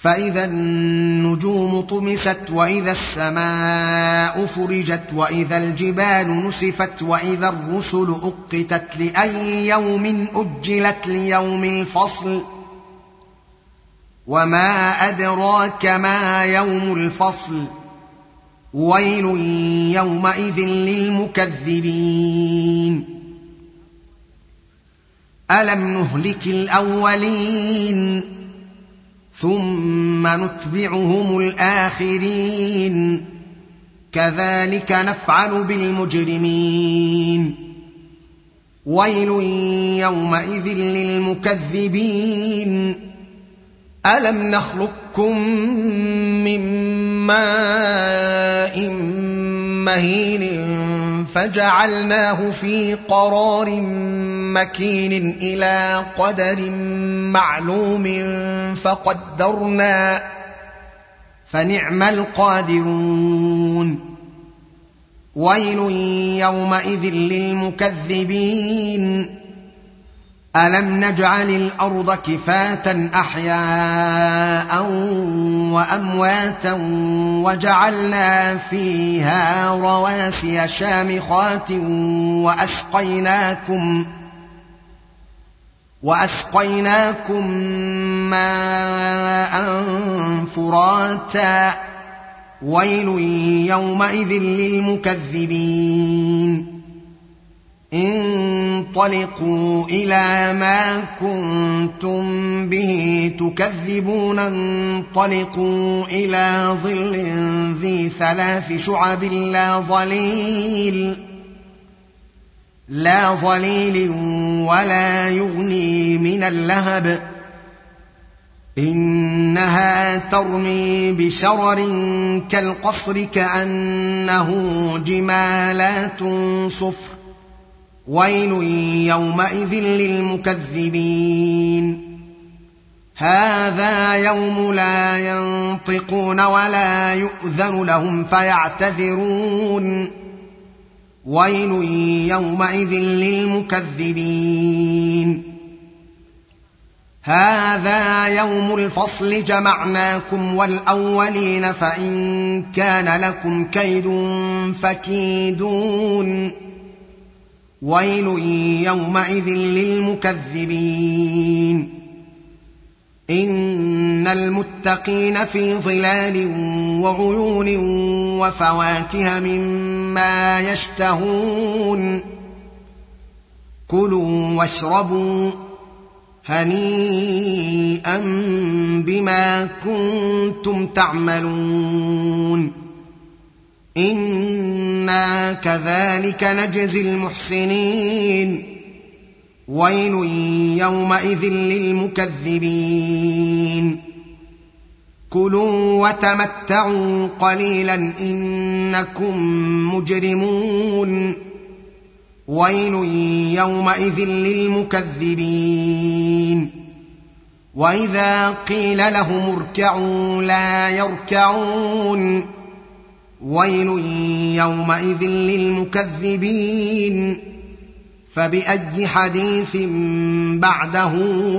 فإذا النجوم طمست وإذا السماء فرجت وإذا الجبال نسفت وإذا الرسل أقتت لأي يوم أجلت ليوم الفصل وما أدراك ما يوم الفصل ويل يومئذ للمكذبين ألم نهلك الأولين ثم نتبعهم الآخرين. كذلك نفعل بالمجرمين. ويل يومئذ للمكذبين. ألم نخلقكم من ماء مهين فجعلناه في قرار مكين إلى قدر معلوم فقدرنا فنعم القادرون. ويل يومئذ للمكذبين. ألم نجعل الأرض كفاه أحياء وأمواتا وجعلنا فيها رواسي شامخات وأسقيناكم وأسقيناكم ماء فراتا ويل يومئذ للمكذبين انطلقوا إلى ما كنتم به تكذبون. انطلقوا إلى ظل ذي ثلاث شعب لا ظليل لا ظليل ولا يغني من اللهب. إنها ترمي بشرر كالقصر كأنه جمالات صفر. ويل يومئذ للمكذبين. هذا يوم لا ينطقون ولا يؤذن لهم فيعتذرون. ويل يومئذ للمكذبين. هذا يوم الفصل جمعناكم والأولين فإن كان لكم كيد فكيدون. ويل يومئذ للمكذبين. إن المتقين في ظلال وعيون وفواكه مما يشتهون. كلوا واشربوا هنيئا بما كنتم تعملون. أنا كذلك نجزي المحسنين. ويل يومئذ للمكذبين. كلوا وتمتعوا قليلا انكم مجرمون. ويل يومئذ للمكذبين. واذا قيل لهم اركعوا لا يركعون. ويل يومئذ للمكذبين. فبأي حديث بعده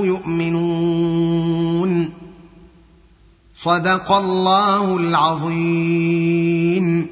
يؤمنون؟ صدق الله العظيم.